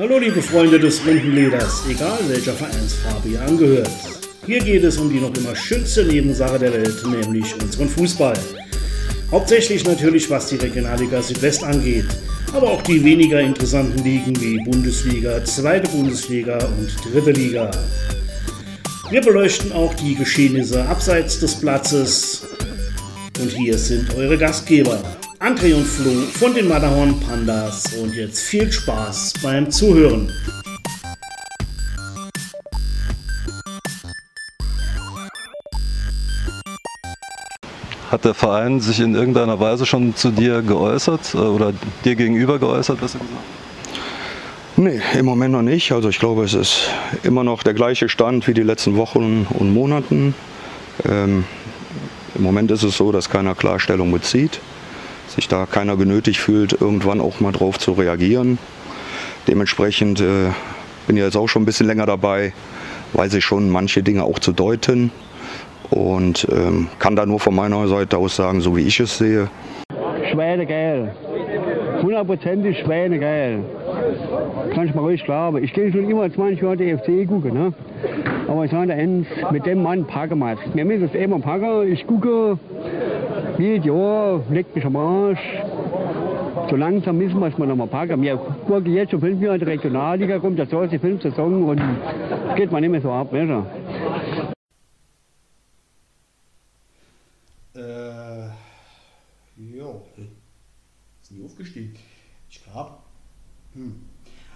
Hallo liebe Freunde des runden Leders, egal welcher Vereinsfarbe ihr angehört. Hier geht es um die noch immer schönste Nebensache der Welt, nämlich unseren Fußball. Hauptsächlich natürlich was die Regionalliga Südwest angeht, aber auch die weniger interessanten Ligen wie Bundesliga, Zweite Bundesliga und Dritte Liga. Wir beleuchten auch die Geschehnisse abseits des Platzes. Und hier sind eure Gastgeber, André und Flo von den Matterhorn Pandas. Und jetzt viel Spaß beim Zuhören. Hat der Verein sich in irgendeiner Weise schon zu dir geäußert äh, oder dir gegenüber geäußert, besser gesagt? Nee, im Moment noch nicht. Also ich glaube, es ist immer noch der gleiche Stand wie die letzten Wochen und Monaten. Ähm, Im Moment ist es so, dass keiner Klarstellung bezieht, sich da keiner genötigt fühlt, irgendwann auch mal drauf zu reagieren. Dementsprechend äh, bin ich jetzt auch schon ein bisschen länger dabei, weiß ich schon manche Dinge auch zu deuten und ähm, kann da nur von meiner Seite aus sagen, so wie ich es sehe. Schweinegeil. Hundertprozentig Schweinegeil. Kann ich mal ruhig glauben. Ich gehe schon immer 20 Jahre die FC gucken. Ne? Aber ich sage eins, mit dem Mann packen wir es. Wir müssen es immer packen. Ich gucke jedes Jahr, leckt mich am Arsch. So langsam müssen wir es mal nochmal packen. Wir gucken jetzt schon fünf Jahre in die Regionalliga, kommt das die fünfte Saison und geht man nicht mehr so ab. Weißt du? Äh, jo. Ist nie aufgestiegen. Ich glaube. Hm.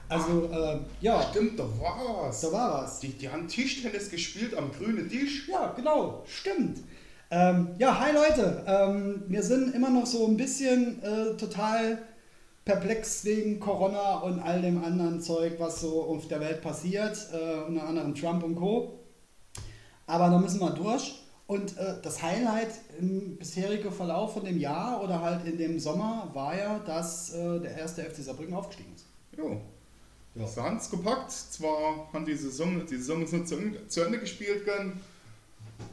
Also, äh, ja, Stimmt, da war was. da war was. Die, die haben Tischtennis gespielt am grünen Tisch. Ja, genau, stimmt. Ähm, ja, hi Leute. Ähm, wir sind immer noch so ein bisschen äh, total perplex wegen Corona und all dem anderen Zeug, was so auf der Welt passiert, äh, unter anderem Trump und Co. Aber da müssen wir durch. Und äh, das Highlight im bisherigen Verlauf von dem Jahr oder halt in dem Sommer war ja, dass äh, der erste FC Saarbrücken aufgestiegen ist. Jo. Ja. Sie haben es gepackt. Zwar haben die Saison, die Saison ist nicht zu, zu Ende gespielt können,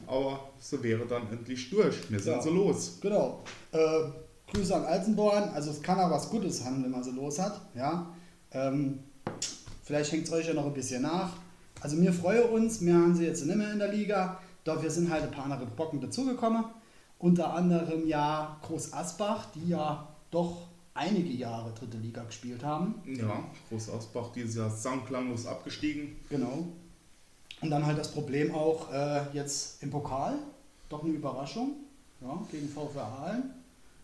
aber so wäre dann endlich durch. Wir sind Ja. so los. Genau. Äh, Grüße an Alzenborn. Also es kann auch was Gutes haben, wenn man so los hat. Ja. Ähm, vielleicht hängt es euch ja noch ein bisschen nach. Also wir freuen uns, wir haben sie jetzt nicht mehr in der Liga. Dafür sind halt ein paar andere Brocken dazugekommen. Unter anderem ja Groß Asbach, die ja doch einige Jahre dritte Liga gespielt haben. Ja, Groß Ausbach dieses Jahr sangklanglos abgestiegen. Genau. Und dann halt das Problem auch äh, jetzt im Pokal. Doch eine Überraschung. Ja, gegen VfR Aalen.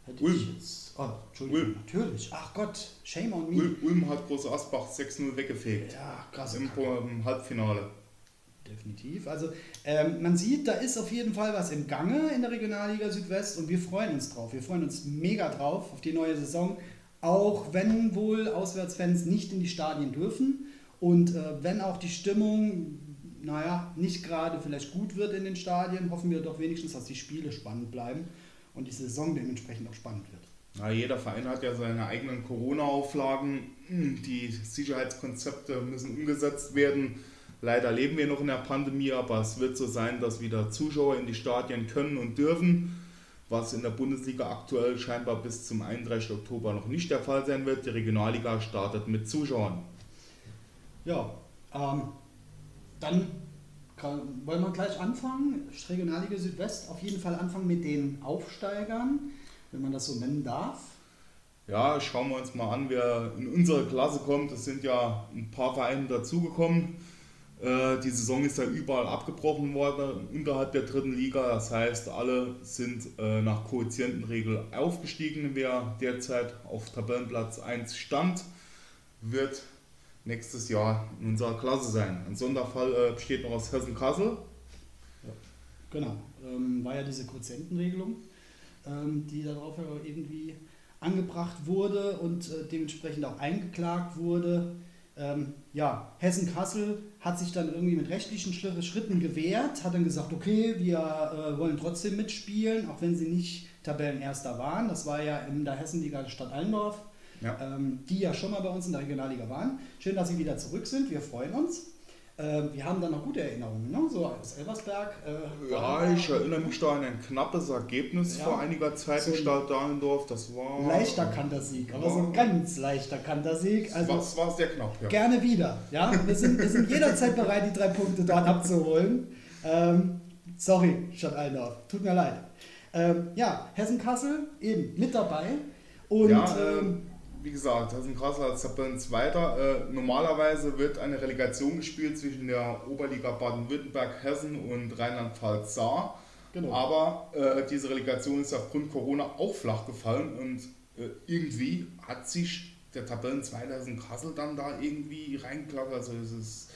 Hätte ich Ulm. jetzt. Oh, Entschuldigung, Ulm. natürlich. Ach Gott, shame on me. Ulm, Ulm hat Groß Asbach 6-0 weggefegt. Ja, krass. Im, im Halbfinale. Definitiv. Also ähm, man sieht, da ist auf jeden Fall was im Gange in der Regionalliga Südwest und wir freuen uns drauf. Wir freuen uns mega drauf auf die neue Saison. Auch wenn wohl Auswärtsfans nicht in die Stadien dürfen und äh, wenn auch die Stimmung, naja, nicht gerade vielleicht gut wird in den Stadien, hoffen wir doch wenigstens, dass die Spiele spannend bleiben und die Saison dementsprechend auch spannend wird. Ja, jeder Verein hat ja seine eigenen Corona-Auflagen. Die Sicherheitskonzepte müssen umgesetzt werden. Leider leben wir noch in der Pandemie, aber es wird so sein, dass wieder Zuschauer in die Stadien können und dürfen, was in der Bundesliga aktuell scheinbar bis zum 31. Oktober noch nicht der Fall sein wird. Die Regionalliga startet mit Zuschauern. Ja, ähm, dann kann, wollen wir gleich anfangen. Regionalliga Südwest auf jeden Fall anfangen mit den Aufsteigern, wenn man das so nennen darf. Ja, schauen wir uns mal an, wer in unsere Klasse kommt. Es sind ja ein paar Vereine dazugekommen. Äh, Die Saison ist ja überall abgebrochen worden unterhalb der dritten Liga. Das heißt, alle sind äh, nach Quotientenregel aufgestiegen. Wer derzeit auf Tabellenplatz 1 stand, wird nächstes Jahr in unserer Klasse sein. Ein Sonderfall äh, besteht noch aus Hessen-Kassel. Genau, ähm, war ja diese Quotientenregelung, ähm, die darauf ja irgendwie angebracht wurde und äh, dementsprechend auch eingeklagt wurde. Ähm, ja, Hessen-Kassel hat sich dann irgendwie mit rechtlichen Schritten gewehrt, hat dann gesagt, okay, wir äh, wollen trotzdem mitspielen, auch wenn sie nicht Tabellenerster waren. Das war ja in der Hessenliga Stadt Allendorf, Ja. ähm, die ja schon mal bei uns in der Regionalliga waren. Schön, dass sie wieder zurück sind, wir freuen uns. Ähm, wir haben da noch gute Erinnerungen, ne? so aus Elversberg. Äh, Ja, ich erinnere mich da an ein knappes Ergebnis Ja. vor einiger Zeit So in Stadt Dahlendorf. Das war. Leichter Kantersieg, aber so ein ganz leichter Kantersieg. Also Was war sehr knapp, ja. gerne wieder. Ja? Wir, sind, wir sind jederzeit bereit, die drei Punkte dort abzuholen. Ähm, sorry, Stadt Allendorf, tut mir leid. Ähm, ja, Hessen-Kassel eben mit dabei. Und ja, ähm, ähm, wie gesagt, das ist ein krasser als Tabellenzweiter. Äh, normalerweise wird eine Relegation gespielt zwischen der Oberliga Baden-Württemberg, Hessen und Rheinland-Pfalz Saar. Genau. Aber äh, diese Relegation ist aufgrund Corona auch flach gefallen und äh, irgendwie hat sich der Tabellenzweiter Hessen Kassel dann da irgendwie reingeklappt. Also es ist,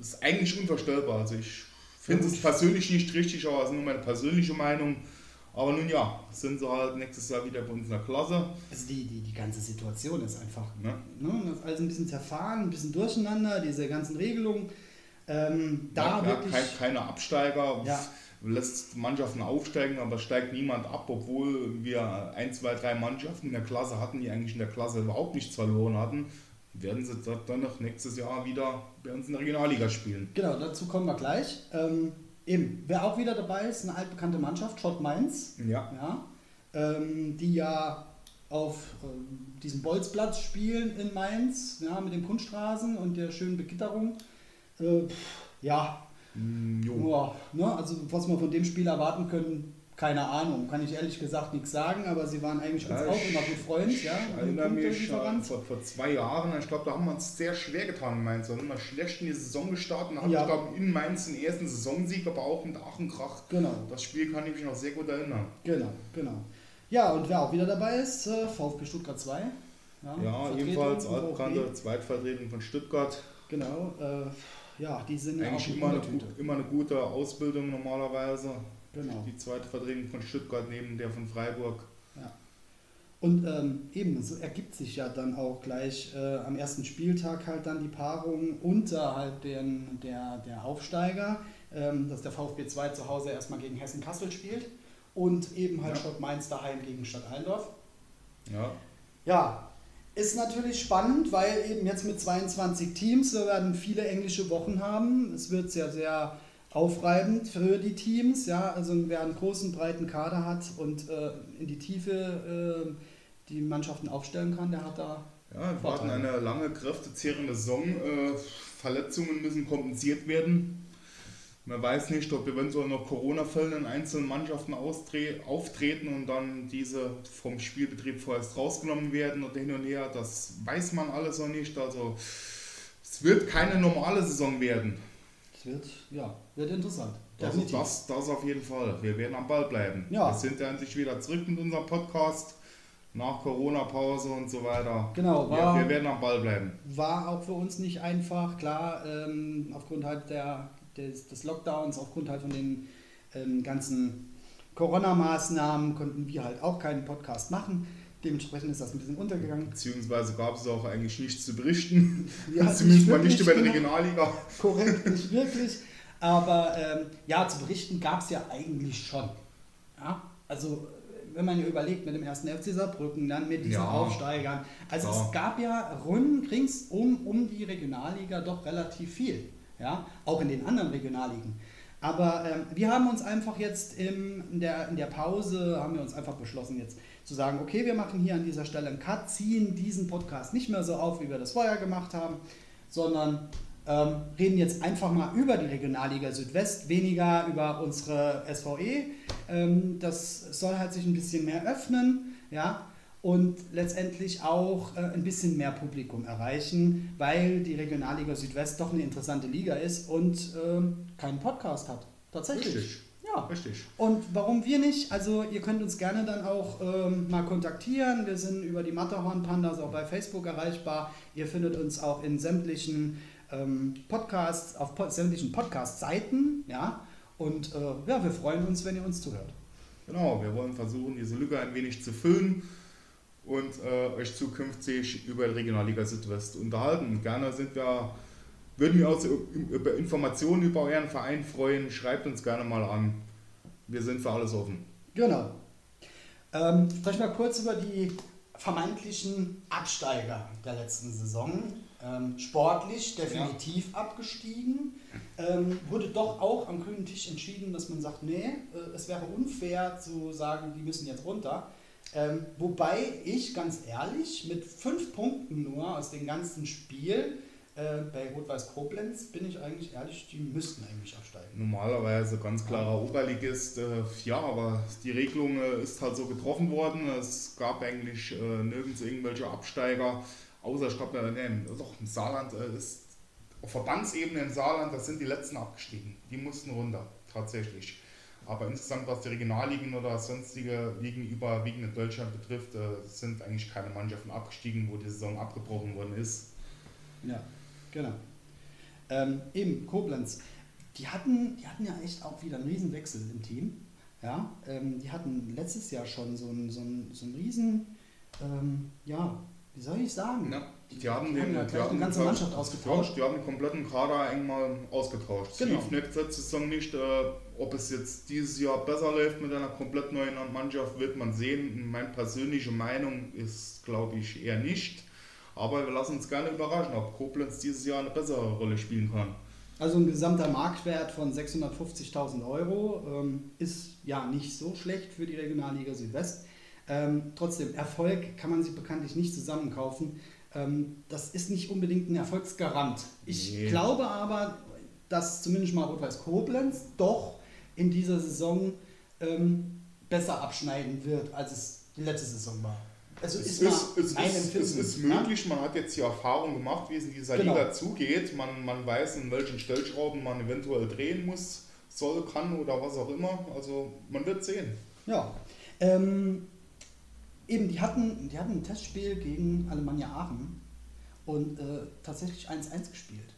es ist eigentlich unvorstellbar. Also ich finde es persönlich nicht richtig, aber es ist nur meine persönliche Meinung. Aber nun ja, sind sie halt nächstes Jahr wieder bei uns in der Klasse. also die, die, die ganze Situation ist einfach Ne? ne, alles ein bisschen zerfahren, ein bisschen durcheinander, diese ganzen Regelungen. Ähm, da ja, wirklich. kein, keine Absteiger, Ja. lässt Mannschaften aufsteigen, aber steigt niemand ab, obwohl wir ein, zwei, drei Mannschaften in der Klasse hatten, die eigentlich in der Klasse überhaupt nichts verloren hatten, werden sie dann noch nächstes Jahr wieder bei uns in der Regionalliga spielen. Genau, dazu kommen wir gleich. Ähm, eben, wer auch wieder dabei ist, eine altbekannte Mannschaft, Schott Mainz. Ja. ja, ähm, die ja auf ähm, diesem Bolzplatz spielen in Mainz, ja, mit den Kunststraßen und der schönen Begitterung. Äh, pff, ja, Mm, Jo. ja, ne, also was wir von dem Spiel erwarten können, keine Ahnung, kann ich ehrlich gesagt nichts sagen, aber sie waren eigentlich uns Ja, auch immer gut Freund, ja, Ich erinnere mich vor, vor zwei Jahren, ich glaube, da haben wir uns sehr schwer getan in Mainz. Da sind wir schlecht in die Saison gestartet und haben, Ja. ich glaube, in Mainz den ersten Saisonsieg, aber auch mit Ach und Krach. Genau. Das Spiel kann ich mich noch sehr gut erinnern. Genau, genau. Ja, und wer auch wieder dabei ist, äh, VfB Stuttgart 2. Ja, Vertretung ebenfalls altbekannte Zweitvertretung von Stuttgart. Genau, äh, ja, die sind ja auch Eigentlich immer eine, immer eine gute Ausbildung normalerweise. Genau. Die zweite Vertretung von Stuttgart neben der von Freiburg. Ja. Und ähm, eben, so ergibt sich ja dann auch gleich äh, am ersten Spieltag halt dann die Paarung unterhalb den, der, der Aufsteiger, ähm, dass der VfB 2 zu Hause erstmal gegen Hessen-Kassel spielt und eben halt Ja. Schott Mainz daheim gegen Stadt Allendorf. Ja, Ja, ist natürlich spannend, weil eben jetzt mit 22 Teams, wir werden viele englische Wochen haben. Es wird sehr, sehr aufreibend für die Teams. Ja, also wer einen großen, breiten Kader hat und äh, in die Tiefe äh, die Mannschaften aufstellen kann, der hat da ja wir warten eine lange, kräftezehrende Saison. Äh, Verletzungen müssen kompensiert werden. Man weiß nicht, ob eventuell noch Corona-Fälle in einzelnen Mannschaften auftreten und dann diese vom Spielbetrieb vorerst rausgenommen werden oder hin und her. Das weiß man alles noch nicht. Also es wird keine normale Saison werden. Es wird, ja, wird interessant. Das, Definitiv. das, das auf jeden Fall. Wir werden am Ball bleiben. Ja. Wir sind ja endlich wieder zurück mit unserem Podcast nach Corona-Pause und so weiter. Genau, war- wir werden am Ball bleiben. War auch für uns nicht einfach, klar, ähm, aufgrund halt der, des, des Lockdowns, aufgrund halt von den ähm, ganzen Corona-Maßnahmen konnten wir halt auch keinen Podcast machen. Dementsprechend ist das ein bisschen untergegangen. Beziehungsweise gab es auch eigentlich nichts zu berichten. Ja, Zumindest nicht mal nicht über die genau. Regionalliga. Korrekt, nicht wirklich. Aber ähm, ja, zu berichten gab es ja eigentlich schon. Ja? Also, wenn man ja überlegt, mit dem ersten FC Saarbrücken, dann mit diesen Ja. Aufsteigern. Also, Ja. es gab ja rund, ringsum um die Regionalliga doch relativ viel. Ja? Auch in den anderen Regionalligen. Aber ähm, wir haben uns einfach jetzt im, in, der, in der Pause, haben wir uns einfach beschlossen, jetzt zu sagen, okay, wir machen hier an dieser Stelle einen Cut, ziehen diesen Podcast nicht mehr so auf, wie wir das vorher gemacht haben, sondern ähm, reden jetzt einfach mal über die Regionalliga Südwest, weniger über unsere SVE. Ähm, das soll halt sich ein bisschen mehr öffnen, ja, und letztendlich auch äh, ein bisschen mehr Publikum erreichen, weil die Regionalliga Südwest doch eine interessante Liga ist und ähm, keinen Podcast hat. Tatsächlich. Richtig. Ja. Richtig. Und warum wir nicht? Also ihr könnt uns gerne dann auch ähm, mal kontaktieren. Wir sind über die Matterhorn Pandas auch bei Facebook erreichbar. Ihr findet uns auch in sämtlichen ähm, Podcasts, auf po sämtlichen Podcast-Seiten. Ja? Und äh, ja, wir freuen uns, wenn ihr uns zuhört. Genau, wir wollen versuchen, diese Lücke ein wenig zu füllen und äh, euch zukünftig über die Regionalliga Südwest unterhalten. Gerne sind wir, würden wir uns über Informationen über euren Verein freuen. Schreibt uns gerne mal an. Wir sind für alles offen. Genau. Ähm, sprechen wir kurz über die vermeintlichen Absteiger der letzten Saison. Ähm, sportlich definitiv abgestiegen. Ähm, wurde doch auch am grünen Tisch entschieden, dass man sagt, nee, äh, es wäre unfair zu sagen, die müssen jetzt runter. Ähm, wobei ich ganz ehrlich mit fünf Punkten nur aus dem ganzen Spiel äh, bei Rot-Weiß Koblenz bin ich eigentlich ehrlich, die müssten eigentlich absteigen. Normalerweise ganz klarer Oberligist, äh, ja, aber die Regelung äh, ist halt so getroffen worden. Es gab eigentlich äh, nirgends irgendwelche Absteiger, außer ich glaube, äh, nee, doch im Saarland äh, ist auf Verbandsebene im Saarland, das sind die letzten abgestiegen. Die mussten runter, tatsächlich. Aber insgesamt, was die Regionalligen oder sonstige Ligen überwiegend in Deutschland betrifft, äh, sind eigentlich keine Mannschaften abgestiegen, wo die Saison abgebrochen worden ist. Ja, genau. Ähm, eben, Koblenz. Die hatten, die hatten ja echt auch wieder einen Riesenwechsel im Team. Ja, ähm, die hatten letztes Jahr schon so einen, so so einen riesen, ähm, ja, wie soll ich sagen? Ja, die haben, Die den, haben die haben eine ganze Mannschaft ausgetauscht. Ja, die haben den kompletten Kader eng mal ausgetauscht. Es Genau. lief letzte Saison nicht. Äh, ob es jetzt dieses Jahr besser läuft mit einer komplett neuen Mannschaft, wird man sehen. Meine persönliche Meinung ist, glaube ich, eher nicht. Aber wir lassen uns gerne überraschen, ob Koblenz dieses Jahr eine bessere Rolle spielen kann. Also ein gesamter Marktwert von 650.000 Euro ähm, ist ja nicht so schlecht für die Regionalliga Südwest. Ähm, trotzdem, Erfolg kann man sich bekanntlich nicht zusammenkaufen. Ähm, das ist nicht unbedingt ein Erfolgsgarant. Ich Nee. glaube aber, dass zumindest mal Rot-Weiß Koblenz doch in dieser Saison ähm, besser abschneiden wird, als es die letzte Saison war. Also Es ist, ist, es, ist, es ist ja? möglich, man hat jetzt die Erfahrung gemacht, wie es in dieser Genau. Liga zugeht. Man, man weiß, in welchen Stellschrauben man eventuell drehen muss, soll, kann oder was auch immer. Also man wird sehen. Ja. Ähm, eben, die hatten, die hatten ein Testspiel gegen Alemannia Aachen und äh, tatsächlich 1-1 gespielt.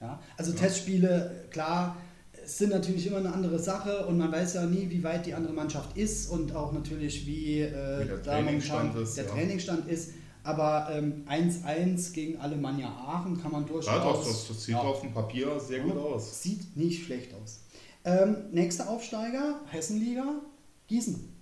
Ja? Also Testspiele, klar, sind natürlich immer eine andere Sache und man weiß ja nie, wie weit die andere Mannschaft ist und auch natürlich, wie, äh, Wie der Trainingsstand ist, der ja. Trainingsstand ist. Aber ähm, 1-1 gegen Alemannia Aachen kann man durchaus. Ja, das, das, das sieht ja, auf dem Papier sehr gut aus. Sieht nicht schlecht aus. Ähm, nächster Aufsteiger, Hessenliga, Gießen.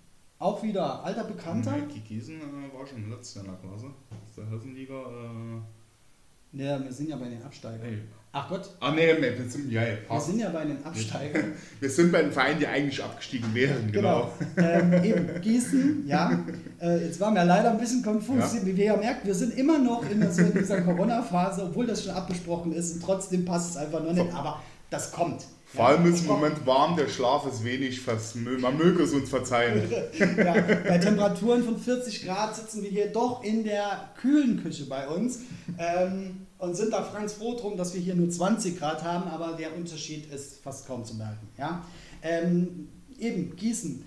Auch wieder alter Bekannter. Nee, Gießen äh, war schon letztes Jahr in der Klasse. Aus der Hessenliga. Äh, Ja, wir sind ja bei den Absteigern. nee. Ach Gott, Ah, nee, wir sind, ja, ja, wir sind ja bei den Absteigern. Wir sind bei den Vereinen, die eigentlich abgestiegen wären. Genau. Genau. ähm, eben, Gießen, ja. Äh, jetzt waren wir leider ein bisschen konfus. Ja. Wie wir ja merken, wir sind immer noch in, so in dieser Corona-Phase, obwohl das schon abgesprochen ist. Und trotzdem passt es einfach noch nicht. Aber das kommt. Vor allem ist das im. Moment warm, der Schlaf ist wenig, man möge es uns verzeihen. ja, bei Temperaturen von 40 Grad sitzen wir hier doch in der kühlen Küche bei uns ähm, und sind da Franks froh drum, dass wir hier nur 20 Grad haben, aber der Unterschied ist fast kaum zu merken. Ja? Ähm, eben, Gießen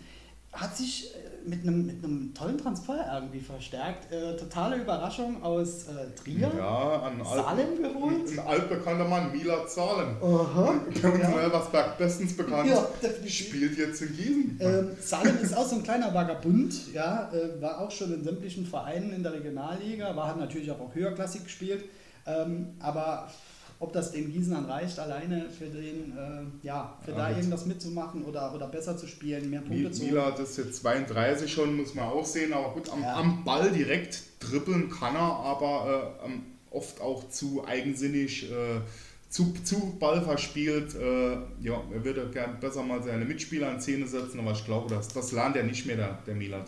hat sich mit einem, mit einem tollen Transfer irgendwie verstärkt. Äh, totale Überraschung aus äh, Trier. Ja, an Salem geholt? Ein altbekannter Mann, Mila Salem. Aha. Der uns Ja. in Elversberg bestens bekannt. Ja, definitiv. Spielt jetzt in Gießen. Ähm, Salem ist auch so ein kleiner Vagabund, ja, äh, war auch schon in sämtlichen Vereinen in der Regionalliga, war hat natürlich auch, auch höherklassig gespielt, ähm, aber ob das den Gießenern reicht, alleine für den, äh, ja, für Ja, da irgendwas mitzumachen oder, oder besser zu spielen, mehr Punkte zu Mila ist jetzt 32 schon, muss man auch sehen, aber gut, am, Ja. am Ball direkt dribbeln kann er, aber äh, oft auch zu eigensinnig, äh, zu, zu ballverspielt. Äh, ja, er würde gern besser mal seine Mitspieler in Szene setzen, aber ich glaube, das, das lernt er nicht mehr, der, der Milat.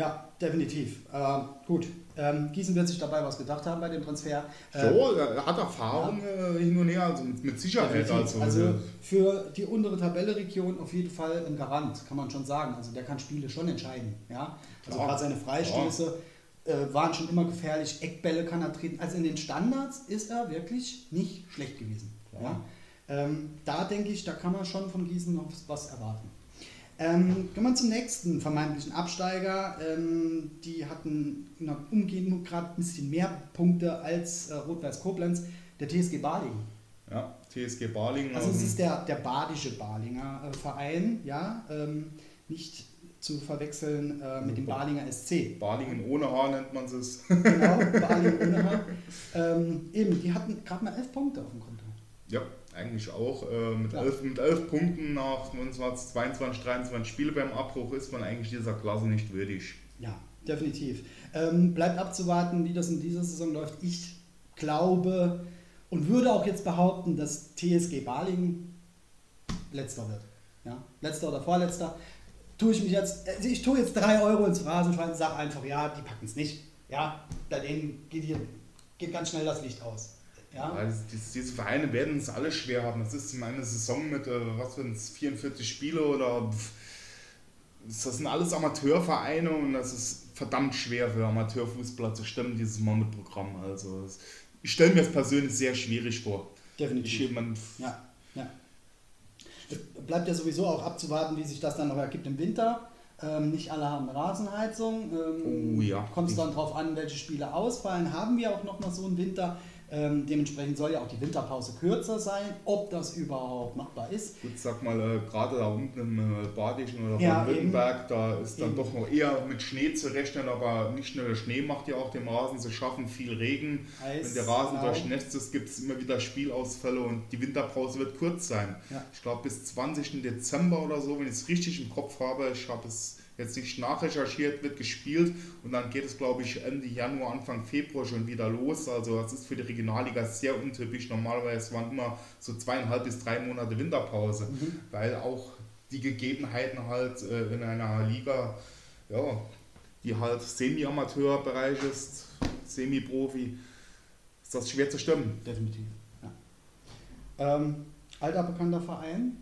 Ja, definitiv. Äh, gut, ähm, Gießen wird sich dabei was gedacht haben bei dem Transfer. Äh, So, er hat Erfahrung äh, hin und her, also mit, mit Sicherheit. Also, Also für die untere Tabelleregion auf jeden Fall ein Garant, kann man schon sagen. Also der kann Spiele schon entscheiden. Ja? Also Klar. gerade seine Freistöße äh, waren schon immer gefährlich. Eckbälle kann er treten. Also in den Standards ist er wirklich nicht schlecht gewesen. Ja? Ähm, da denke ich, da kann man schon von Gießen noch was erwarten. Ähm, kommen wir zum nächsten vermeintlichen Absteiger. Ähm, die hatten na, umgehend gerade ein bisschen mehr Punkte als äh, Rot-Weiß Koblenz, der TSG Balingen. ja, TSG Balingen. Also es ähm, ist der, der badische Balinger äh, Verein, ja, ähm, nicht zu verwechseln äh, mit dem Balinger SC. Balingen ohne Haar nennt man es. Genau, Balingen ohne Haar. Ähm, eben, die hatten gerade mal elf Punkte auf dem Konto. Ja, eigentlich auch. Äh, mit, Ja. elf, mit elf Punkten nach 29, 22, 23 Spiele beim Abbruch ist man eigentlich dieser Klasse nicht würdig. Ja, definitiv. Ähm, bleibt abzuwarten, wie das in dieser Saison läuft. Ich glaube und würde auch jetzt behaupten, dass TSG Balingen letzter wird. Ja? Letzter oder vorletzter. Tue ich mich jetzt, also ich tue jetzt drei Euro ins Phrasenschwein und sage einfach, ja, die packen es nicht. Ja, bei denen geht, hier, geht ganz schnell das Licht aus. Ja? Ja, das- diese, diese Vereine werden es alle schwer haben. Das ist meine Saison mit, äh, was sind es, 44 Spiele oder. pff, Das sind alles Amateurvereine und das ist verdammt schwer für Amateurfußballer zu stemmen, dieses Monat-Programm. Also, ich stelle mir das persönlich sehr schwierig vor. Definitiv. Ich, man, Ja, ja. Es bleibt ja sowieso auch abzuwarten, wie sich das dann noch ergibt im Winter. Ähm, nicht alle haben Rasenheizung. Ähm, Oh ja. Kommt es dann darauf an, welche Spiele ausfallen. Haben wir auch noch mal so einen Winter. Ähm, dementsprechend soll ja auch die Winterpause kürzer sein. Ob das überhaupt machbar ist. Gut, sag mal, äh, gerade da unten im äh, Badischen oder Ja, Baden-Württemberg, da ist dann Eben. doch noch eher mit Schnee zu rechnen, aber nicht nur der Schnee macht ja auch dem Rasen zu schaffen, viel Regen. Eis, Wenn der Rasen genau. durchnässt ist, gibt es immer wieder Spielausfälle und die Winterpause wird kurz sein. Ja. Ich glaube bis 20. Dezember oder so, wenn ich es richtig im Kopf habe, ich habe es jetzt nicht nachrecherchiert, wird gespielt und dann geht es, glaube ich, Ende Januar, Anfang Februar schon wieder los. Also das ist für die Regionalliga sehr untypisch. Normalerweise waren immer so zweieinhalb bis drei Monate Winterpause, Mhm. weil auch die Gegebenheiten halt äh, in einer Liga, ja, die halt Semi-Amateur-Bereich ist, Semi-Profi, ist das schwer zu stimmen. Definitiv. Ja. Ähm, alter bekannter Verein.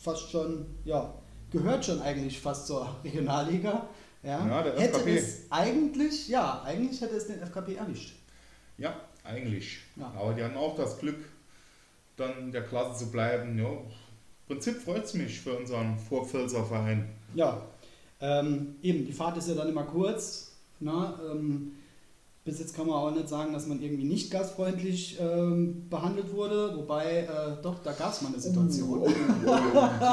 Fast schon, ja, gehört schon eigentlich fast zur Regionalliga. Ja, Ja, der hätte FKP. es eigentlich, ja, eigentlich hätte es den FKP erwischt. Ja, eigentlich. Ja. Aber die hatten auch das Glück, dann in der Klasse zu bleiben. Ja, im Prinzip freut es mich für unseren Vorpfälzer Verein. Ja, ähm, eben, die Fahrt ist ja dann immer kurz. Na, ähm, bis jetzt kann man auch nicht sagen, dass man irgendwie nicht gastfreundlich ähm, behandelt wurde, wobei, äh, doch, da gab es mal eine Situation. Oh,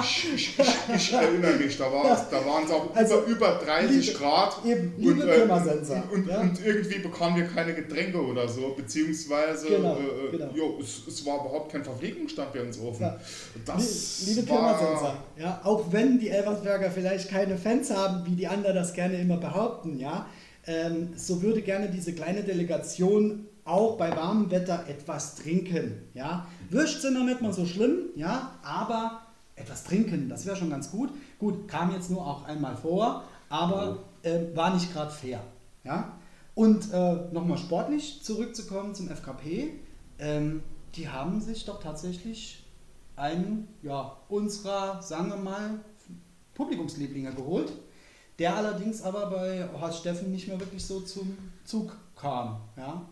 ich, ich, ich, ich erinnere mich, da, da waren es auch Also, über, über 30 liebe- Grad. eben, und, liebe äh, Pirmasensor, und, ja. und irgendwie bekamen wir keine Getränke oder so, beziehungsweise Genau, äh, äh, genau. jo, es, es war überhaupt kein Verpflegungsstand bei uns offen. Ja. Das Liebe Pirmasensor, ja, auch wenn die Elversberger vielleicht keine Fans haben, wie die anderen das gerne immer behaupten, ja, so würde gerne diese kleine Delegation auch bei warmem Wetter etwas trinken, ja. Würst sind noch nicht mal so schlimm, ja, aber etwas trinken, das wäre schon ganz gut. Gut, kam jetzt nur auch einmal vor, aber äh, war nicht gerade fair, ja. Und äh, nochmal sportlich zurückzukommen zum FKP, ähm, die haben sich doch tatsächlich einen ja, unserer, sagen wir mal, Publikumslieblinge geholt, der allerdings aber bei Horst Steffen nicht mehr wirklich so zum Zug kam. Ja?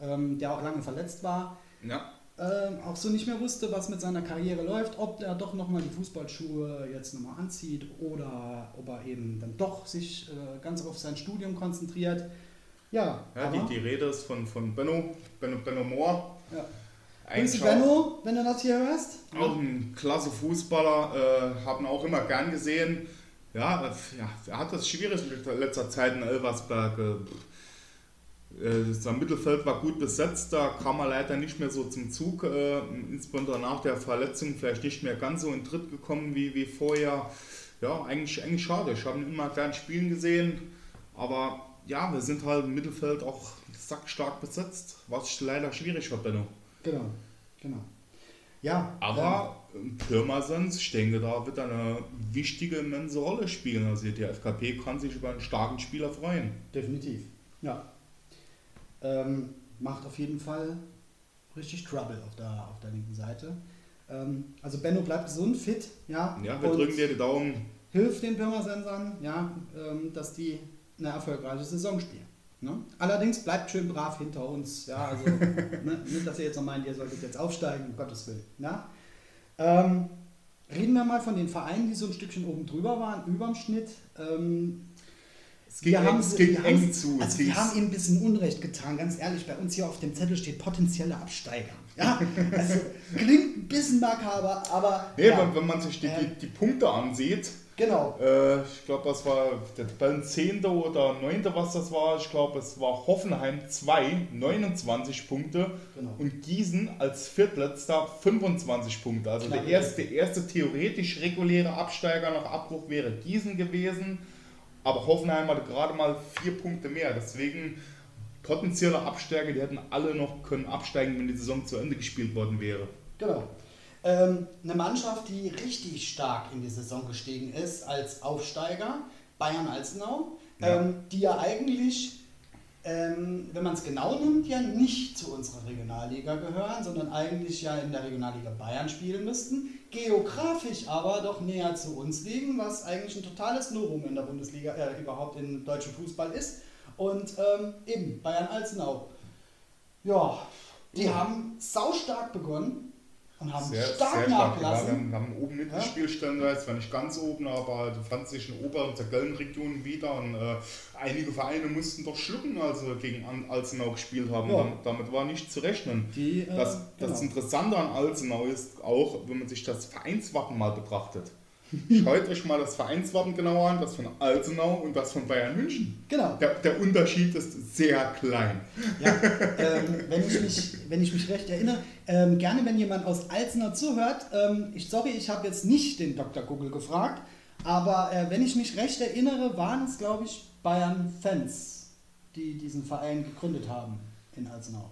Ähm, der auch lange verletzt war, Ja, ähm, auch so nicht mehr wusste, was mit seiner Karriere läuft, ob er doch nochmal die Fußballschuhe jetzt nochmal anzieht oder ob er eben dann doch sich äh, ganz auf sein Studium konzentriert. Ja, ja die, die Rede ist von, von Benno, Benno, Benno Mohr. ja. Grüße Benno, wenn du das hier hörst. Auch ein klasse Fußballer, äh, haben auch immer gern gesehen. Ja, ja, er hat das schwierig in letzter Zeit in Elversberg. Äh, äh, sein Mittelfeld war gut besetzt, da kam er leider nicht mehr so zum Zug. Äh, insbesondere nach der Verletzung vielleicht nicht mehr ganz so in Tritt gekommen wie, wie vorher. Ja, eigentlich, eigentlich schade. Ich habe ihn immer gern spielen gesehen. Aber ja, wir sind halt im Mittelfeld auch sackstark besetzt, was leider schwierig war, Benno. Genau, genau. Ja, Aber ähm, Pirmasens, ich denke, da wird eine wichtige, immense Rolle spielen. Also die FKP kann sich über einen starken Spieler freuen. Definitiv. Ja. Ähm, macht auf jeden Fall richtig Trouble auf der, auf der linken Seite. Ähm, also Benno bleibt gesund, fit, ja. Ja, wir drücken dir die Daumen. hilft den Pirmasensern, ja, ähm, dass die eine erfolgreiche Saison spielen. Ne? Allerdings bleibt schön brav hinter uns. Ja, also ne, nicht, dass ihr jetzt noch meint, ihr solltet jetzt aufsteigen, um Gottes Willen. Ja? Ähm, reden wir mal von den Vereinen, die so ein Stückchen oben drüber waren, überm Schnitt. Ähm, Es ging, eng, es ging wir eng haben- zu. Also wir haben ihm ein bisschen Unrecht getan, ganz ehrlich. Bei uns hier auf dem Zettel steht potenzielle Absteiger. Ja, also klingt ein bisschen makaber, aber nee, ja, wenn, wenn man sich die, die, die Punkte ansieht, genau. äh, ich glaube, das war der Tabellen 10. oder 9. was das war. Ich glaube, es war Hoffenheim 2, 29 Punkte. Genau. Und Gießen als Viertletzter 25 Punkte. Also Knapp der erste, erste theoretisch reguläre Absteiger nach Abbruch wäre Gießen gewesen. Aber Hoffenheim hatte gerade mal vier Punkte mehr. Deswegen potenzielle Absteiger, die hätten alle noch können absteigen, wenn die Saison zu Ende gespielt worden wäre. Genau. Ähm, eine Mannschaft, die richtig stark in die Saison gestiegen ist als Aufsteiger, Bayern Alzenau, Ja. ähm, die ja eigentlich, ähm, wenn man es genau nimmt, ja nicht zu unserer Regionalliga gehören, sondern eigentlich ja in der Regionalliga Bayern spielen müssten, geografisch aber doch näher zu uns liegen, was eigentlich ein totales Novum in der Bundesliga, äh, überhaupt im deutschen Fußball ist. Und ähm, eben Bayern Alzenau. Ja, die haben saustark begonnen und haben Sehr, stark sehr. Ja, wir nachgelassen. haben, oben mitgespielt, stellenweise, zwar nicht ganz oben, aber du fandst dich in Ober- und der Gelnregion wieder und äh, einige Vereine mussten doch schlucken, als sie gegen Alzenau gespielt haben. Ja. Damit, damit war nicht zu rechnen. Die, äh, Das, das genau. Interessante an Alzenau ist auch, wenn man sich das Vereinswappen mal betrachtet. Schaut euch mal das Vereinswappen genauer an, das von Alzenau und das von Bayern München. Genau. Der, der Unterschied ist sehr klein. Ja, ähm, wenn, ich mich, wenn ich mich recht erinnere, ähm, gerne wenn jemand aus Alzenau zuhört, ähm, ich sorry, ich habe jetzt nicht den Dr. Google gefragt, aber äh, wenn ich mich recht erinnere, waren es, glaube ich, Bayern-Fans, die diesen Verein gegründet haben in Alzenau.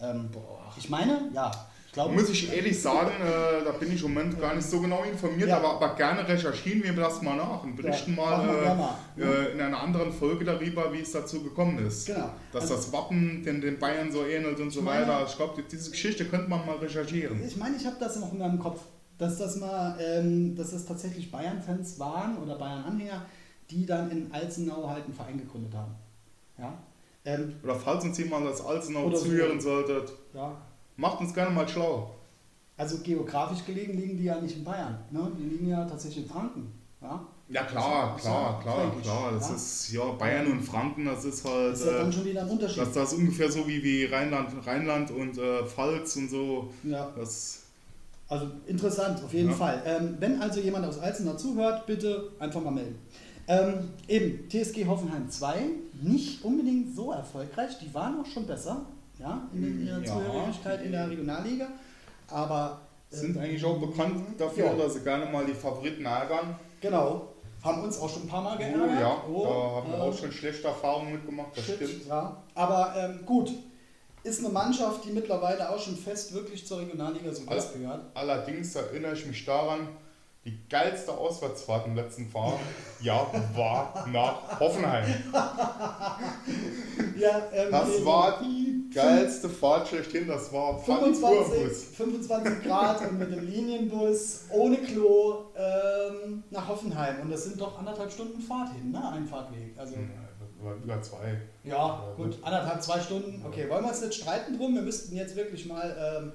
Ähm, ich meine, ja, ich glaube. Muss ich ehrlich sagen, äh, da bin ich im Moment gar nicht so genau informiert, Ja. aber, aber gerne recherchieren wir das mal nach und berichten Ja, mal, gerne mal, äh, äh, in einer anderen Folge darüber, wie es dazu gekommen ist. Genau. Dass Also- das Wappen den, den Bayern so ähnelt und so meine- weiter. Ich glaube, diese Geschichte könnte man mal recherchieren. Ich meine, ich habe das noch in meinem Kopf, dass das mal, ähm, dass das tatsächlich Bayern-Fans waren oder Bayern-Anhänger, die dann in Alzenau halt einen Verein gegründet haben. Ja. Ähm, Oder falls uns jemand als Alzenau Oder so. zuhören solltet, ja. Macht uns gerne mal schlau. Also geografisch gelegen liegen die ja nicht in Bayern. Ne? Die liegen ja tatsächlich in Franken. Ja. Ja klar, ist klar, ja klar, fränkisch, klar. Das ja. ist ja Bayern und Franken, das ist halt. Das ist ja dann Äh, schon wieder ein Unterschied. das, das ist ungefähr so wie, wie Rheinland, Rheinland und äh, Pfalz und so. ja. Das, Also interessant, auf jeden Ja. Fall. Ähm, wenn also jemand aus Alzenau zuhört, bitte einfach mal melden. Ähm, eben, TSG Hoffenheim 2, nicht unbedingt so erfolgreich, die waren auch schon besser, ja, in ihrer Ja. Zugehörigkeit in der Regionalliga, aber sind ähm, eigentlich auch bekannt dafür, Ja. dass sie gerne mal die Favoriten ärgern. Genau, haben uns auch schon ein paar Mal Oh, geärgert. ja, Oh, da haben wir äh, auch schon schlechte Erfahrungen mitgemacht, das Shit, stimmt. Ja, aber ähm, gut, ist eine Mannschaft, die mittlerweile auch schon fest wirklich zur Regionalliga Südwest Alle- gehört. Allerdings erinnere ich mich daran, die geilste Auswärtsfahrt im letzten Jahr, ja, war nach Hoffenheim. Ja, ähm, Das war die geilste Fahrt schlechthin, das war Party 25, Bus. 25 Grad und mit dem Linienbus ohne Klo ähm, nach Hoffenheim. Und das sind doch anderthalb Stunden Fahrt hin, ne? Ein Fahrtweg. Also, über zwei. ja, gut, anderthalb, zwei Stunden. Okay, wollen wir uns nicht streiten drum? Wir müssten jetzt wirklich mal ähm,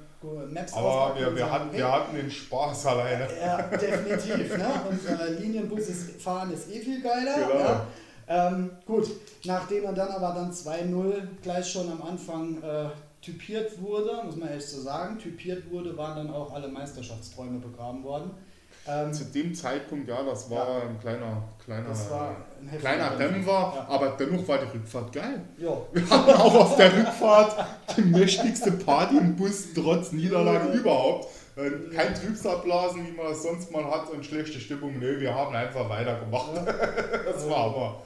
Maps Aber wir, wir, hatten, wir hatten den Spaß alleine. Ja, definitiv. Ne? Und äh, Linienbus ist, fahren ist eh viel geiler. Genau. Ja? Ähm, gut, nachdem er dann aber dann 2-0 gleich schon am Anfang äh, typiert wurde, muss man echt so sagen, typiert wurde, waren dann auch alle Meisterschaftsträume begraben worden. Ähm, Zu dem Zeitpunkt, ja, das war ein kleiner, kleiner, ein kleiner Dämpfer. Ja. aber dennoch war die Rückfahrt geil. ja. Wir hatten auch auf der Rückfahrt die mächtigste Party im Bus, trotz Niederlage Ja. überhaupt. Äh, Kein Trübsalblasen, wie man das sonst mal hat, und schlechte Stimmung. Nö, wir haben einfach weitergemacht. Das war aber.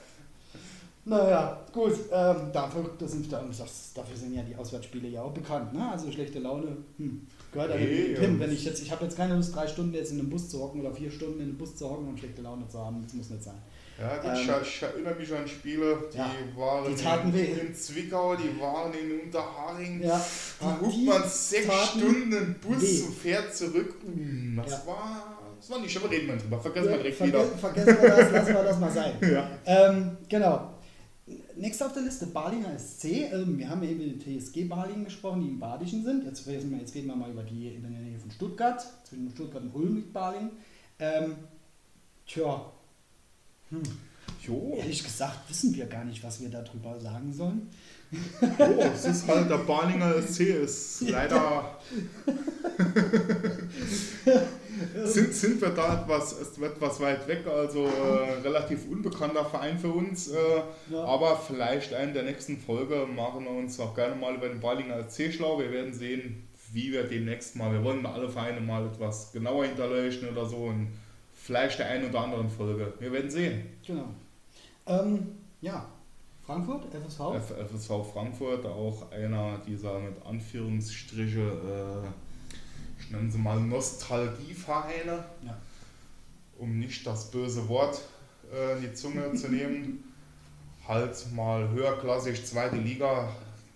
Naja, gut, ähm, dafür, das sind, dafür sind ja die Auswärtsspiele ja auch bekannt. Ne? Also schlechte Laune hm, gehört ja hin. ja. Wenn ich jetzt, ich habe jetzt keine Lust, drei Stunden jetzt in einem Bus zu hocken oder vier Stunden in einem Bus zu hocken und schlechte Laune zu haben. Das muss nicht sein. Ja, gut, Ähm, ich, ich erinnere mich an Spiele, die Ja, waren die in, in Zwickau, die waren in Unterharing. Ja, Da huckt man sechs Stunden im Bus weh. und fährt zurück. Mm, Das, Ja. war, das war nicht, aber reden wir drüber. Vergessen wir direkt wieder. vergessen wir das, lassen wir das mal sein. Ja. Ähm, genau. Nächster auf der Liste, Balinger SC. Ähm, wir haben eben über die TSG Balingen gesprochen, die im Badischen sind. Jetzt reden, wir, jetzt reden wir mal über die in der Nähe von Stuttgart. Zwischen Stuttgart und Ulm liegt Balingen. Ähm, tja, Jo, ehrlich gesagt wissen wir gar nicht, was wir darüber sagen sollen. Jo, es ist halt der Balinger SC, ist leider. sind, sind wir da etwas, etwas weit weg, also äh, relativ unbekannter Verein für uns. Äh, Ja. Aber vielleicht in der nächsten Folge machen wir uns auch gerne mal über den Balinger SC schlau. Wir werden sehen, wie wir demnächst mal, wir wollen alle Vereine mal etwas genauer hinterleuchten oder so und vielleicht der einen oder anderen Folge. Wir werden sehen. Genau. Ähm, ja, Frankfurt, FSV? F FSV Frankfurt, auch einer dieser mit Anführungsstriche, äh, ich nenne sie mal Nostalgievereine, Ja. um nicht das böse Wort äh, in die Zunge zu nehmen. Halt mal höherklassig, zweite Liga,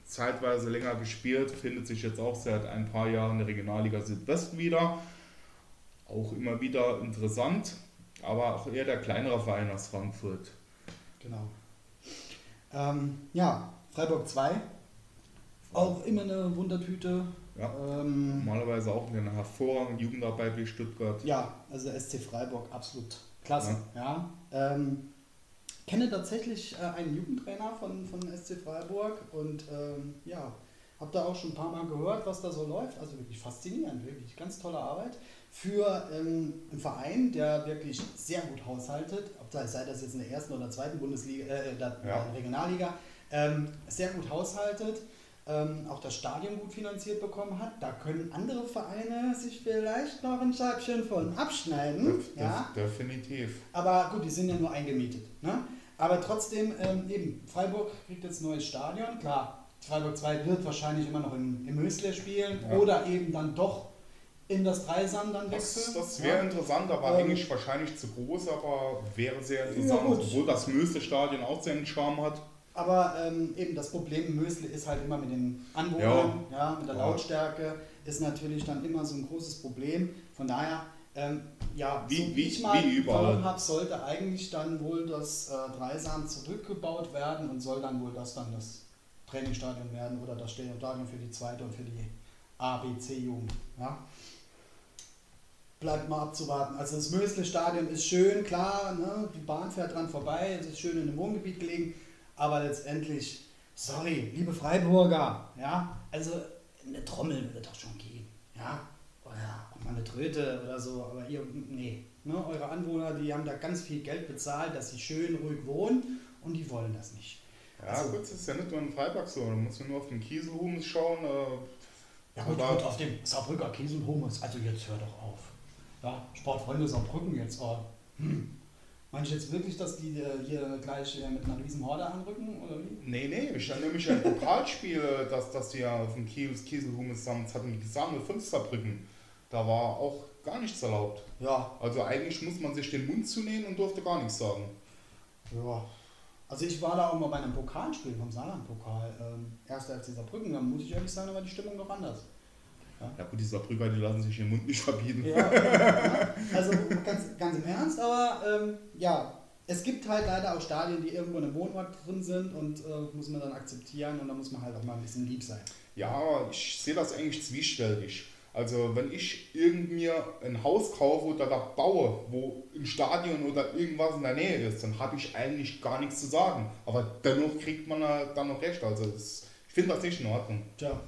zeitweise länger gespielt, findet sich jetzt auch seit ein paar Jahren in der Regionalliga Südwest wieder. Auch immer wieder interessant, aber auch eher der kleinere Verein aus Frankfurt. Genau. Ähm, ja, Freiburg 2. Auch immer eine Wundertüte. Ja. Ähm, Normalerweise auch eine hervorragende Jugendarbeit wie Stuttgart. ja, also SC Freiburg absolut klasse. Ja. Ähm, kenne tatsächlich äh, einen Jugendtrainer von, von SC Freiburg und ähm, ja, habe da auch schon ein paar Mal gehört, was da so läuft. Also wirklich faszinierend, wirklich ganz tolle Arbeit für ähm, einen Verein, der wirklich sehr gut haushaltet, ob das, sei das jetzt in der ersten oder zweiten Bundesliga, äh, der, Ja. Regionalliga, ähm, sehr gut haushaltet, ähm, auch das Stadion gut finanziert bekommen hat. Da können andere Vereine sich vielleicht noch ein Scheibchen von abschneiden. Def- ja? def- Definitiv. Aber gut, die sind ja nur eingemietet. Ne? Aber trotzdem, ähm, eben, Freiburg kriegt jetzt ein neues Stadion. Klar, Freiburg 2 wird wahrscheinlich immer noch im, im Hösle spielen Ja. oder eben dann doch in das Dreisam dann Das, wechseln. das wäre ja. interessant, aber Ähm, eigentlich wahrscheinlich zu groß, aber wäre sehr Ja, interessant, gut. obwohl das Möste-Stadion auch seinen Charme hat. Aber ähm, eben das Problem in Mösle ist halt immer mit den Anwohnern, ja. mit der Ja. Lautstärke, ist natürlich dann immer so ein großes Problem. Von daher, ähm, ja, Wie- so wie- ich mal vernommen habe, sollte eigentlich dann wohl das äh, Dreisam zurückgebaut werden und soll dann wohl das dann das Trainingsstadion werden oder das Stadion für die zweite und für die ABC-Jugend. Ja. Bleibt mal abzuwarten. Also das Mösle-Stadion ist schön, klar, ne? die Bahn fährt dran vorbei, es ist schön in einem Wohngebiet gelegen, aber letztendlich, sorry, liebe Freiburger, ja, also eine Trommel würde doch schon gehen, ja, oder auch mal eine Tröte oder so, aber ihr, nee, ne? eure Anwohner, die haben da ganz viel Geld bezahlt, dass sie schön ruhig wohnen und die wollen das nicht. Ja, Also- gut, das ist ja nicht nur in Freiburg so. Da muss man nur auf den Kieselhumus schauen. Äh, Ja gut, gut, auf dem Saarbrücker Käsenhumus, also jetzt hör doch auf. Ja, Sportfreunde Saarbrücken jetzt, oh, hm. Meinst du jetzt wirklich, dass die äh, hier gleich äh, mit einer riesen Horde anrücken, oder wie? Nee, nee, ich erinnere mich an ein Pokalspiel, äh, dass, dass wir auf dem Kies, Kieselhumus zusammen hatten, die fünf Saarbrücken. Da war auch gar nichts erlaubt. Ja, Also eigentlich muss man sich den Mund zunehmen und durfte gar nichts sagen. ja. Also ich war da auch mal bei einem Pokalspiel vom Saarland-Pokal, ähm, erster FC Saarbrücken, da muss ich ehrlich sagen, da war die Stimmung noch anders. Ja gut, die Saarbrücker, die lassen sich den Mund nicht verbieten. Ja, ja, also ganz, ganz im Ernst, aber ähm, ja, es gibt halt leider auch Stadien, die irgendwo in einem Wohnort drin sind und äh, muss man dann akzeptieren und da muss man halt auch mal ein bisschen lieb sein. Ja, ich sehe das eigentlich zwiespältig. Also wenn ich irgend mir ein Haus kaufe oder da baue, wo ein Stadion oder irgendwas in der Nähe ist, dann habe ich eigentlich gar nichts zu sagen. Aber dennoch kriegt man dann noch recht. Also das, ich finde das nicht in Ordnung. Tja,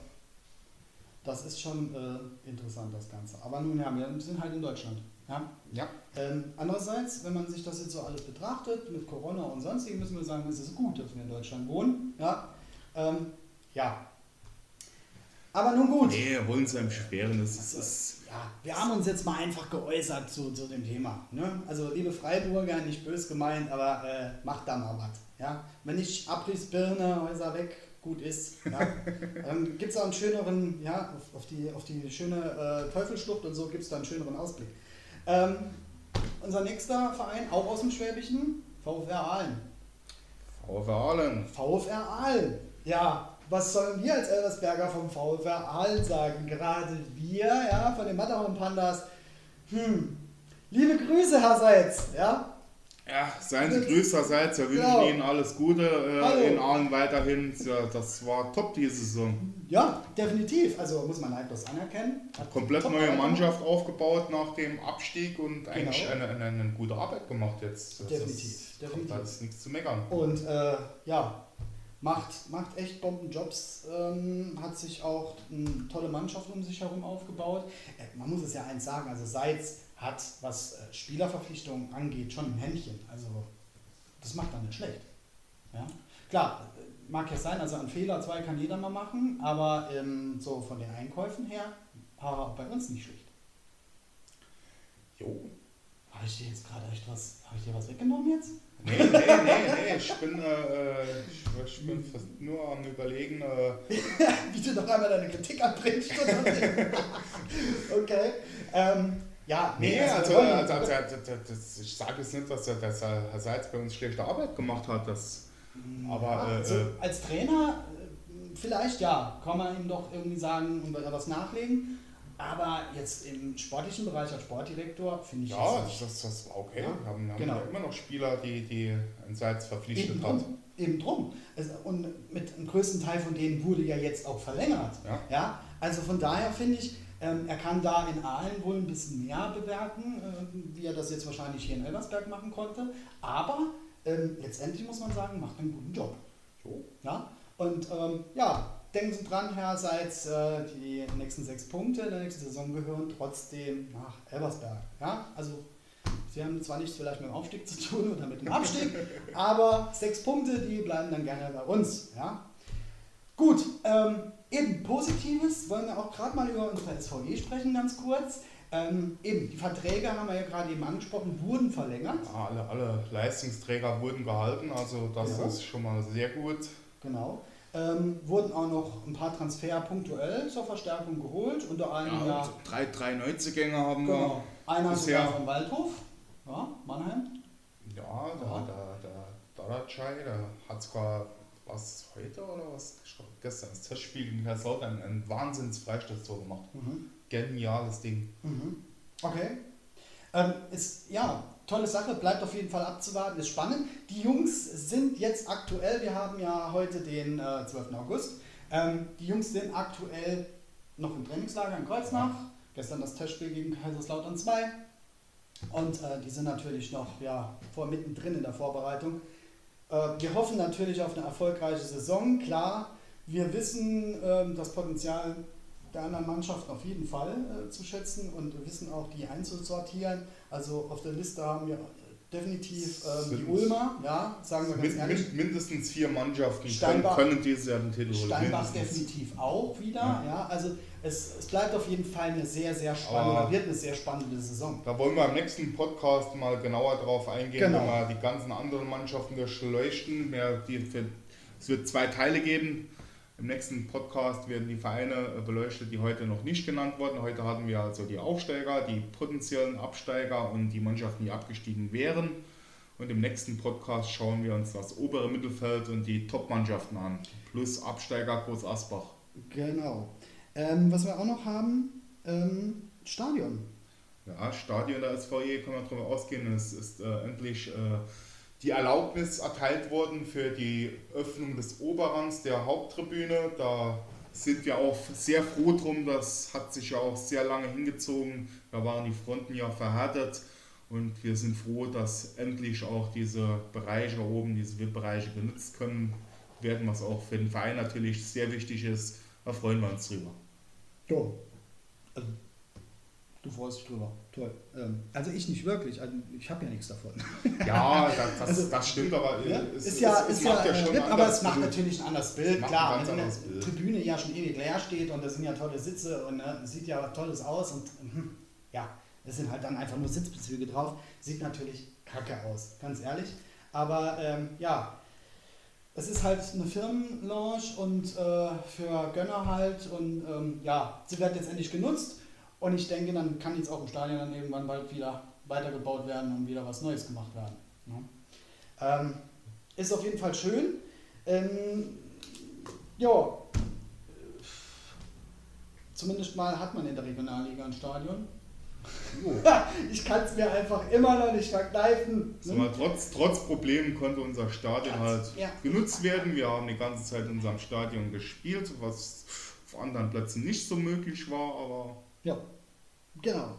das ist schon äh, interessant, das Ganze. Aber nun ja, wir sind halt in Deutschland. Ja? Ja. Ähm, andererseits, wenn man sich das jetzt so alles betrachtet, mit Corona und sonstigen, müssen wir sagen, es ist gut, dass wir in Deutschland wohnen. Ja, ähm, ja. Aber nun gut. Nee, wir wollen es einem schweren. Das ist, ist Ja, wir haben uns jetzt mal einfach geäußert zu, zu dem Thema. Ne? Also liebe Freiburger, nicht bös gemeint, aber äh, macht da mal was. Ja? Wenn nicht Abrissbirne, Häuser weg, gut ist. Ja? ähm, gibt es auch einen schöneren, ja, auf, auf, die, auf die schöne äh, Teufelsschlucht und so gibt es da einen schöneren Ausblick. Ähm, unser nächster Verein, auch aus dem Schwäbischen, VfR Aalen. VfR Aalen. VfR Aalen. Ja, was sollen wir als Elversberger vom VfR Aalen sagen? Gerade wir, ja, von den Matterhorn Pandas. Hm. Liebe Grüße, Herr Seitz, ja. Ja, seien Sie größerseits. Wir wünschen Ja. Ihnen alles Gute äh, in Aalen weiterhin. Ja, das war top diese Saison. Ja, definitiv. Also muss man neidlos anerkennen. Hat Komplett neue Mannschaft aufgebaut nach dem Abstieg und eigentlich Genau. eine, eine, eine gute Arbeit gemacht jetzt. Das Definitiv, definitiv. Da ist nichts zu meckern. Und äh, ja, macht, macht echt Bombenjobs. Ähm, hat sich auch eine tolle Mannschaft um sich herum aufgebaut. Äh, man muss es ja eins sagen, also Seitz hat, was äh, Spielerverpflichtungen angeht, schon ein Händchen. Also das macht er nicht schlecht. Ja? Klar, äh, mag ja sein, also einen Fehler, zwei kann jeder mal machen, aber ähm, so von den Einkäufen her war auch bei uns nicht schlecht. Jo. Habe ich dir jetzt gerade echt was, habe ich dir was weggenommen jetzt? Nee, nee, nee, nee, ich bin, äh, ich, ich bin nur am überlegen, äh, Wie du noch einmal deine Kritik anbringst. okay. Ähm, ja, nee, wir also, wollen- also, also, also das, ich sage jetzt nicht, dass, dass er Herr Seitz bei uns schlechte Arbeit gemacht hat, das, aber, Ja, äh, also äh, als Trainer äh, vielleicht ja, kann man ihm doch irgendwie sagen und was nachlegen. Aber jetzt im sportlichen Bereich als Sportdirektor finde ich ja, jetzt das, das war okay. Ja, Wir haben, haben genau. ja immer noch Spieler, die, die ein Seitz verpflichtet Eben hat. drum. Eben drum. Und mit dem größten Teil von denen wurde ja jetzt auch verlängert. Ja. Also von daher finde ich, ähm, er kann da in Aalen wohl ein bisschen mehr bewerten, äh, wie er das jetzt wahrscheinlich hier in Elversberg machen konnte. Aber ähm, letztendlich muss man sagen, macht einen guten Job. So. Ja? Und ähm, ja, denken Sie dran, Herr Seitz, äh, die nächsten sechs Punkte der nächsten Saison gehören trotzdem nach Elversberg. Ja? Also Sie haben zwar nichts vielleicht mit dem Aufstieg zu tun oder mit dem Abstieg, aber sechs Punkte, die bleiben dann gerne bei uns. Ja? Gut, ähm, eben Positives, wollen wir auch gerade mal über unsere SVG sprechen, ganz kurz. Ähm, eben, die Verträge haben wir ja gerade eben angesprochen, wurden verlängert. Ja, alle, alle Leistungsträger wurden gehalten, also das Ja. ist schon mal sehr gut. Genau. Ähm, wurden auch noch ein paar Transfer punktuell zur Verstärkung geholt, unter anderem ja, und drei, drei Neuzugänge haben genau, einer bisher- sogar von Waldhof, ja, Mannheim. wir. Ja, der, Ja. der, der Daracay, der hat sogar, was heute oder was? Gestern das Testspiel gegen Kaiserslautern ein Wahnsinns-Freistoßtor gemacht. Mhm. Geniales Ding. Mhm. Okay. Ähm, ist, ja, tolle Sache, bleibt auf jeden Fall abzuwarten, ist spannend. Die Jungs sind jetzt aktuell, wir haben ja heute den äh, 12. August, ähm, die Jungs sind aktuell noch im Trainingslager in Kreuznach, gestern das Testspiel gegen Kaiserslautern 2 und äh, die sind natürlich noch ja, vor mittendrin in der Vorbereitung. Äh, wir hoffen natürlich auf eine erfolgreiche Saison, klar, wir wissen ähm, das Potenzial der anderen Mannschaften auf jeden Fall äh, zu schätzen und wissen auch die einzusortieren. Also auf der Liste haben wir definitiv ähm, die Ulmer, ja, sagen wir ganz ehrlich. min, mindestens vier Mannschaften können, Steinbach- können dieses Jahr den Titel holen. Steinbach mindestens. definitiv auch wieder, Ja. ja. Also es, es bleibt auf jeden Fall eine sehr, sehr spannende, oder wird eine sehr spannende Saison. Da wollen wir im nächsten Podcast mal genauer drauf eingehen, Genau. wenn wir die ganzen anderen Mannschaften durchleuchten. Die, es wird zwei Teile geben. Im nächsten Podcast werden die Vereine beleuchtet, die heute noch nicht genannt wurden. Heute hatten wir also die Aufsteiger, die potenziellen Absteiger und die Mannschaften, die abgestiegen wären. Und im nächsten Podcast schauen wir uns das obere Mittelfeld und die Top-Mannschaften an. Plus Absteiger Groß Asbach. Genau. Ähm, was wir auch noch haben, ähm, Stadion. Ja, Stadion der SVE kann man darüber ausgehen. Es ist äh, endlich äh, die Erlaubnis erteilt worden für die Öffnung des Oberrangs der Haupttribüne. Da sind wir auch sehr froh drum. Das hat sich ja auch sehr lange hingezogen. Da waren die Fronten ja verhärtet. Und wir sind froh, dass endlich auch diese Bereiche oben, diese VIP-Bereiche genutzt können werden, was auch für den Verein natürlich sehr wichtig ist. Da freuen wir uns drüber. Ja. Also, du freust dich drüber. Toll. Ähm, also ich nicht wirklich. Also ich habe ja nichts davon. Ja, das, das, Also, das stimmt, aber Ja, es, ist ja, es, es ist macht ja, ja, äh, schon ein aber es macht Bild. natürlich ein anderes Es Bild. Klar, ein ganz wenn eine Bild. Tribüne ja schon ewig leer steht und da sind ja tolle Sitze und äh, sieht ja tolles aus und hm, ja, es sind halt dann einfach nur Sitzbezüge drauf. Sieht natürlich kacke aus, ganz ehrlich. Aber ähm, ja, es ist halt eine Firmenlounge und äh, für Gönner halt und ähm, ja, sie wird jetzt endlich genutzt und ich denke, dann kann jetzt auch im Stadion dann irgendwann bald wieder weitergebaut werden und wieder was Neues gemacht werden. Ne? Ähm, ist auf jeden Fall schön. Ähm, ja, zumindest mal hat man in der Regionalliga ein Stadion. ich kann es mir einfach immer noch nicht verkneifen. Sag mal, trotz, trotz Problemen konnte unser Stadion halt Ja. genutzt werden. Wir haben die ganze Zeit in unserem Stadion gespielt, was auf anderen Plätzen nicht so möglich war, aber Ja, genau.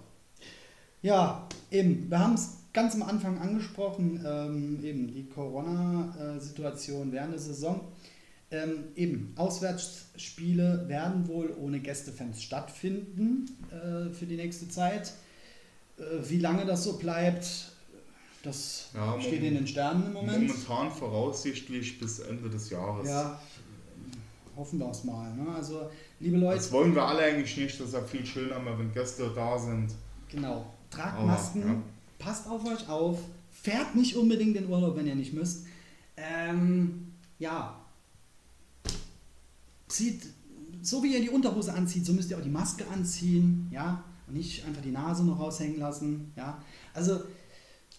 Ja, eben, wir haben es ganz am Anfang angesprochen, ähm, eben die Corona-Situation während der Saison. Ähm, eben, Auswärtsspiele werden wohl ohne Gästefans stattfinden äh, für die nächste Zeit. Äh, wie lange das so bleibt, das Ja, steht in den Sternen im Moment. momentan voraussichtlich bis Ende des Jahres. Ja, hoffen wir es mal. Ne? Also, liebe Leute, Das wollen wir alle eigentlich nicht. Das ist ja viel schöner, wenn Gäste da sind. Genau. Tragt Aber, Masken, ja. passt auf euch auf, fährt nicht unbedingt in Urlaub, wenn ihr nicht müsst. Ähm, ja, zieht, so wie ihr die Unterhose anzieht, so müsst ihr auch die Maske anziehen, ja, und nicht einfach die Nase noch raushängen lassen, ja. Also,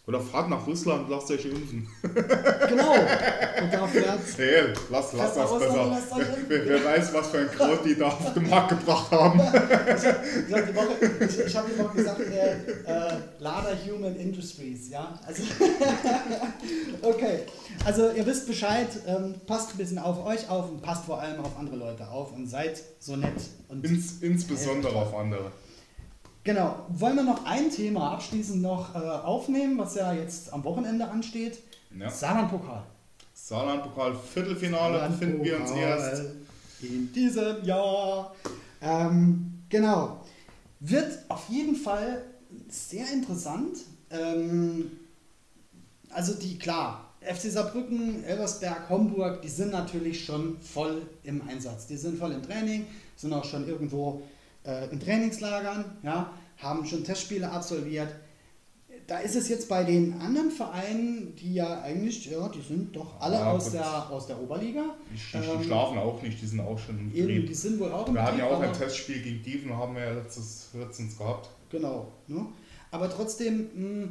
Oder fahrt nach Russland, lasst euch impfen. genau, und da fährt, Hey, lass, lass das besser. impfen. Wer, wer weiß, was für ein Kraut die da auf den Markt gebracht haben. ich habe die, Woche- ich, ich hab die Woche gesagt, äh, äh, Lada Human Industries, ja. Also, okay, also ihr wisst Bescheid, ähm, passt ein bisschen auf euch auf und passt vor allem auf andere Leute auf und seid so nett und Ins, insbesondere auf andere. Genau. Wollen wir noch ein Thema abschließend noch äh, aufnehmen, was ja jetzt am Wochenende ansteht? Ja. Saarland-Pokal. Saarland-Pokal Viertelfinale befinden wir uns erst. In diesem Jahr. Ähm, genau. Wird auf jeden Fall sehr interessant. Ähm, also die, klar, FC Saarbrücken, Elversberg, Homburg, die sind natürlich schon voll im Einsatz. Die sind voll im Training, sind auch schon irgendwo äh, in Trainingslagern, ja, haben schon Testspiele absolviert. Da ist es jetzt bei den anderen Vereinen, die ja eigentlich, ja, die sind doch alle Ja, aus, der, aus der Oberliga. Die, die, Ähm, schlafen auch nicht, die sind auch schon im Eben, die Betrieb. sind wohl auch im Wir hatten ja Betrieb, auch ein Testspiel gegen Dieven, haben wir ja letztes, letztens gehabt. Genau. Ne? Aber trotzdem mh,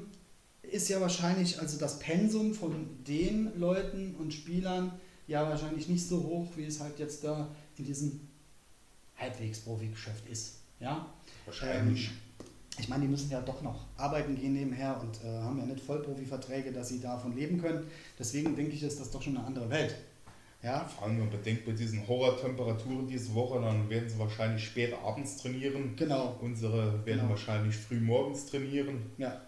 ist ja wahrscheinlich, also das Pensum von den Leuten und Spielern ja wahrscheinlich nicht so hoch, wie es halt jetzt da in diesem halbwegs Profi-Geschäft ist. Ja? Wahrscheinlich. Ähm, ich meine, die müssen ja doch noch arbeiten gehen nebenher und äh, haben ja nicht Vollprofi-Verträge, dass sie davon leben können. Deswegen denke ich, ist das doch schon eine andere Welt. Ja, Vor allem, wenn man bedenkt, bei diesen Horrortemperaturen diese Woche, dann werden sie wahrscheinlich spät abends trainieren. genau. Unsere werden Genau. wahrscheinlich früh morgens trainieren. Ja.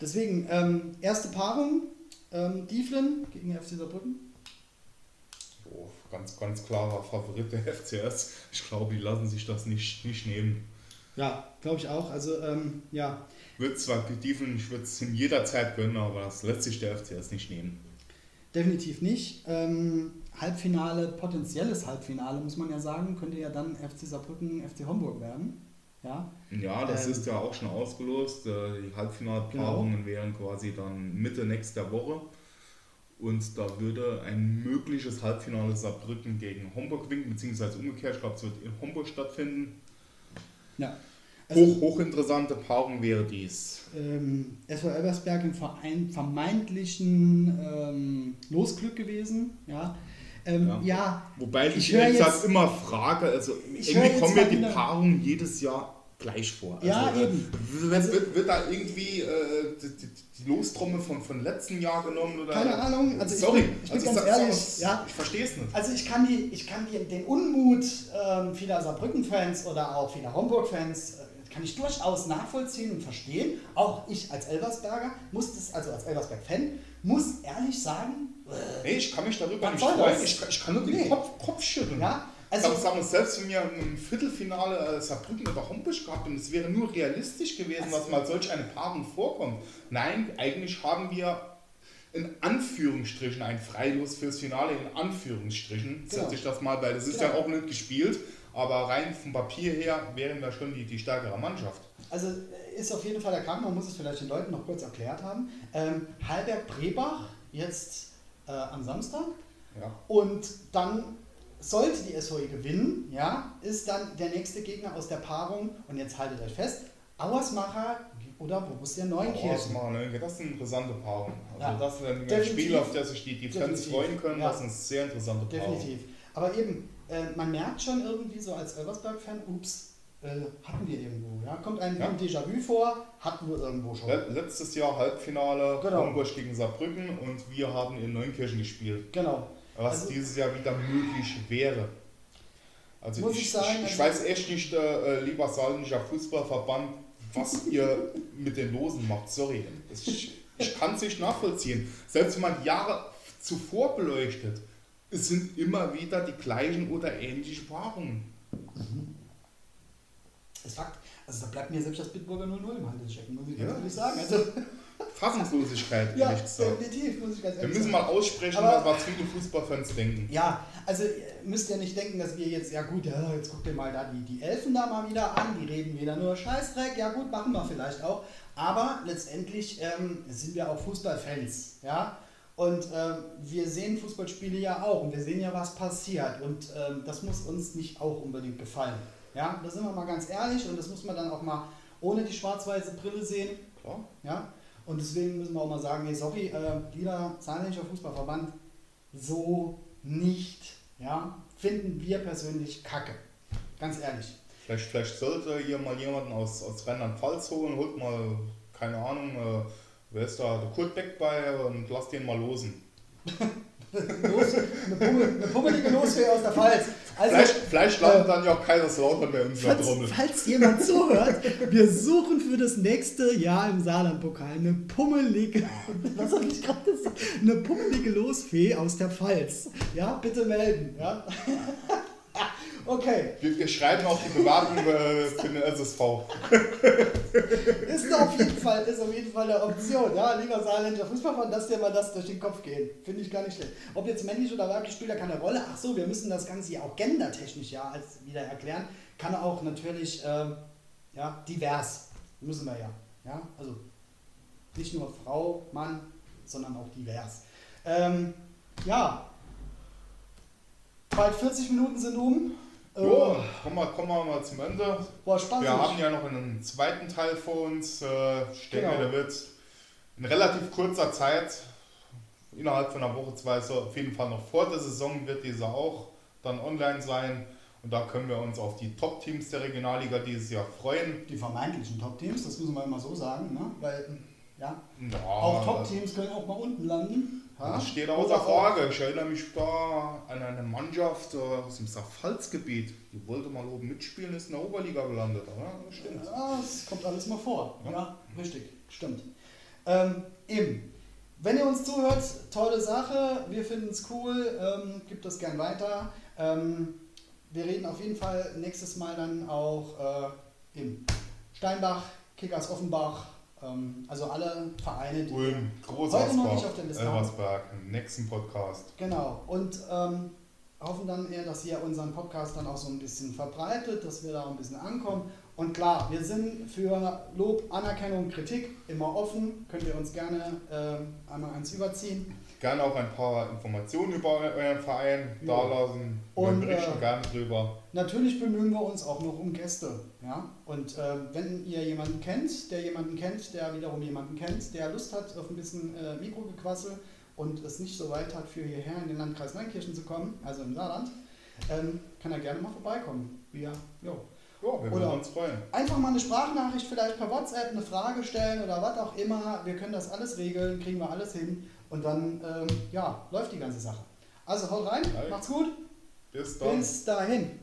Deswegen, ähm, erste Paarung, ähm, Dieflin gegen FC Saarbrücken. Ganz, ganz klarer Favorit der FCS. Ich glaube, die lassen sich das nicht, nicht nehmen. Ja, glaube ich auch. Also, ähm, ja, Wird zwar gediefen, ich würde es in jeder Zeit gönnen, aber das lässt sich der FCS nicht nehmen. definitiv nicht. Ähm, Halbfinale, potenzielles Halbfinale, muss man ja sagen, könnte ja dann FC Saarbrücken, FC Homburg werden. Ja, Ja, das Ähm, ist ja auch schon ausgelost. Äh, Die Halbfinalpaarungen wären quasi dann Mitte nächster Woche. Und da würde ein mögliches Halbfinale Saarbrücken gegen Homburg winken, beziehungsweise umgekehrt. Ich glaube, es wird in Homburg stattfinden. ja. Also, Hoch, hochinteressante Paarung wäre dies. ähm, SV Elversberg im Verein, vermeintlichen ähm, Losglück gewesen. Ja, ähm, Ja. ja. Wobei ich, Ich jetzt- immer frage, also irgendwie kommen mal die Paarungen jedes Jahr gleich vor. Also, Ja, äh, eben. Wird, wird, wird da irgendwie äh, die, die, Lostrommel von, von letzten Jahr genommen? Oder? Keine Ahnung, also ich Sorry, bin- ich bin also ganz sag- ehrlich, sag- ja. Ich verstehe es nicht. Also ich kann, die, ich kann die, den Unmut ähm, vieler Saarbrücken-Fans oder auch vieler Homburg-Fans äh, kann ich durchaus nachvollziehen und verstehen. Auch ich als Elversberger muss das, also als Elversberg-Fan, muss ehrlich sagen, äh, Nee, ich kann mich darüber nicht freuen. Ich, kann- ich kann nur den Nee. Kopf, Kopf schütteln. ja, Also, sagen wir, selbst wenn wir im Viertelfinale äh, Saarbrücken oder Homburg gehabt und es wäre nur realistisch gewesen, Also- dass mal solch eine Paarung vorkommt. Nein, eigentlich haben wir in Anführungsstrichen ein Freilos fürs Finale, in Anführungsstrichen, Genau. setze ich das mal, weil es ist Genau. ja auch nicht gespielt, aber rein vom Papier her wären wir schon die, die stärkere Mannschaft. Also äh, ist auf jeden Fall der Krank, man muss es vielleicht den Leuten noch kurz erklärt haben. Ähm, Halberg-Brebach jetzt äh, am Samstag Ja. und dann sollte die SVE gewinnen, ja, ist dann der nächste Gegner aus der Paarung und jetzt haltet euch fest, Auersmacher oder Borussia Neunkirchen. machen wir, das sind interessante Paarungen. Also Ja. das sind ein. Spiel, auf das sich die, die Fans freuen können. Ja. Das sind sehr interessante Paarungen. Definitiv. Aber eben, äh, man merkt schon irgendwie so als Elversberg-Fan, ups, äh, hatten wir irgendwo. Ja? Kommt einem Ja. ein Déjà-vu vor, hatten wir irgendwo schon. Le- Letztes Jahr Halbfinale Genau. Homburg gegen Saarbrücken und wir haben in Neunkirchen gespielt, Genau. Was Also- dieses Jahr wieder möglich wäre. Also ich, ich sagen, ich, ich also- weiß echt nicht, äh, lieber saarländischer Fußballverband, was ihr mit den Losen macht. Sorry, ich, ich kann es nicht nachvollziehen. Selbst wenn man Jahre zuvor beleuchtet, es sind immer wieder die gleichen oder ähnliche Paarungen. Das ist Fakt. Also da bleibt mir selbst das Bitburger 0-0 im Handelschecken, muss ich Ja. ganz ehrlich sagen. Also, Fassungslosigkeit, Ja, ehrlich gesagt. definitiv, muss ich ganz Wir ehrlich müssen sagen. mal aussprechen, Aber- was viele Fußballfans denken. Ja, also ihr müsst ja nicht denken, dass wir jetzt, ja gut, ja, jetzt guckt ihr mal da die, die Elfen da mal wieder an, die reden wieder nur Scheißdreck, ja gut, machen wir vielleicht auch. Aber letztendlich ähm, sind wir auch Fußballfans, ja. Und ähm, wir sehen Fußballspiele ja auch und wir sehen ja, was passiert. Und ähm, das muss uns nicht auch unbedingt gefallen. Ja, da sind wir mal ganz ehrlich und das muss man dann auch mal ohne die schwarz-weiße Brille sehen. Klar. Ja? Und deswegen müssen wir auch mal sagen, hey, sorry, äh, lieber Saarländischer Fußballverband, so nicht. Ja? Finden wir persönlich kacke. Ganz ehrlich. Vielleicht, vielleicht sollte hier mal jemanden aus, aus Rheinland-Pfalz holen, holt mal, keine Ahnung, äh, wer ist da, der Kurt Beck bei und lass den mal losen. Los, eine, Pummel, eine pummelige Losfee aus der Pfalz. Also, Vielleicht, vielleicht landet äh, dann ja auch Kaiserslautern bei uns Falls, Trommel. falls jemand zuhört, wir suchen für das nächste Jahr im Saarlandpokal eine pummelige, was habe ich gerade gesagt, eine pummelige Losfee aus der Pfalz. Ja, bitte melden. Ja? Okay, Wir, wir schreiben auch die Bewerbung äh, für den SSV. ist auf jeden Fall, ist auf jeden Fall eine Option. Ja, lieber Saarländischer Fußballverband, dass dir mal das durch den Kopf geht. Finde ich gar nicht schlecht. Ob jetzt männlich oder weiblich spielt ja keine Rolle. Ach so, wir müssen das Ganze ja auch gendertechnisch ja als wieder erklären. Kann auch natürlich ähm, ja, divers. Müssen wir ja. ja. Also nicht nur Frau, Mann, sondern auch divers. Ähm, ja. Bald 40 Minuten sind um. Äh, Jo, kommen wir, kommen wir mal zum Ende. War spaßig. Wir haben ja noch einen zweiten Teil vor uns. Äh, Ich denke, Genau. der wird in relativ kurzer Zeit, innerhalb von einer Woche, zwei, so auf jeden Fall noch vor der Saison, wird dieser auch dann online sein. Und da können wir uns auf die Top-Teams der Regionalliga dieses Jahr freuen. die vermeintlichen Top-Teams, das müssen wir immer so sagen, ne? weil ja, Ja, auch Top-Teams können auch mal unten landen. Ja? Das steht außer Frage. Ich erinnere mich da an eine Mannschaft äh, aus dem Saarpfalzgebiet. Die wollte mal oben mitspielen, ist in der Oberliga gelandet. Ja, das stimmt. Ja, das kommt alles mal vor. Ja, Ja. richtig, stimmt. Ähm, eben, wenn ihr uns zuhört, tolle Sache, wir finden es cool, ähm, gibt das gern weiter. Ähm, wir reden auf jeden Fall nächstes Mal dann auch äh, im Steinbach, Kickers Offenbach, also alle Vereine, die Ulm, Heute noch nicht auf der Liste. Elversberg, im nächsten Podcast. Genau. Und ähm, hoffen dann eher, dass ihr unseren Podcast dann auch so ein bisschen verbreitet, dass wir da ein bisschen ankommen. Und klar, wir sind für Lob, Anerkennung, Kritik immer offen. Könnt ihr uns gerne ähm, einmal eins überziehen. Gerne auch ein paar Informationen über eu- euren Verein Ja. dalassen. Wir Und, berichten äh, gerne drüber. Natürlich bemühen wir uns auch noch um Gäste. Ja? Und äh, wenn ihr jemanden kennt, der jemanden kennt, der wiederum jemanden kennt, der Lust hat auf ein bisschen äh, Mikrogequassel und es nicht so weit hat, für hierher in den Landkreis Neunkirchen zu kommen, also im Saarland, ähm, kann er gerne mal vorbeikommen. Wir, jo. Ja, wir würden uns freuen. Einfach mal eine Sprachnachricht vielleicht per WhatsApp, eine Frage stellen oder was auch immer. Wir können das alles regeln, kriegen wir alles hin und dann ähm, ja, läuft die ganze Sache. Also haut rein, macht's gut, Bis bis dahin.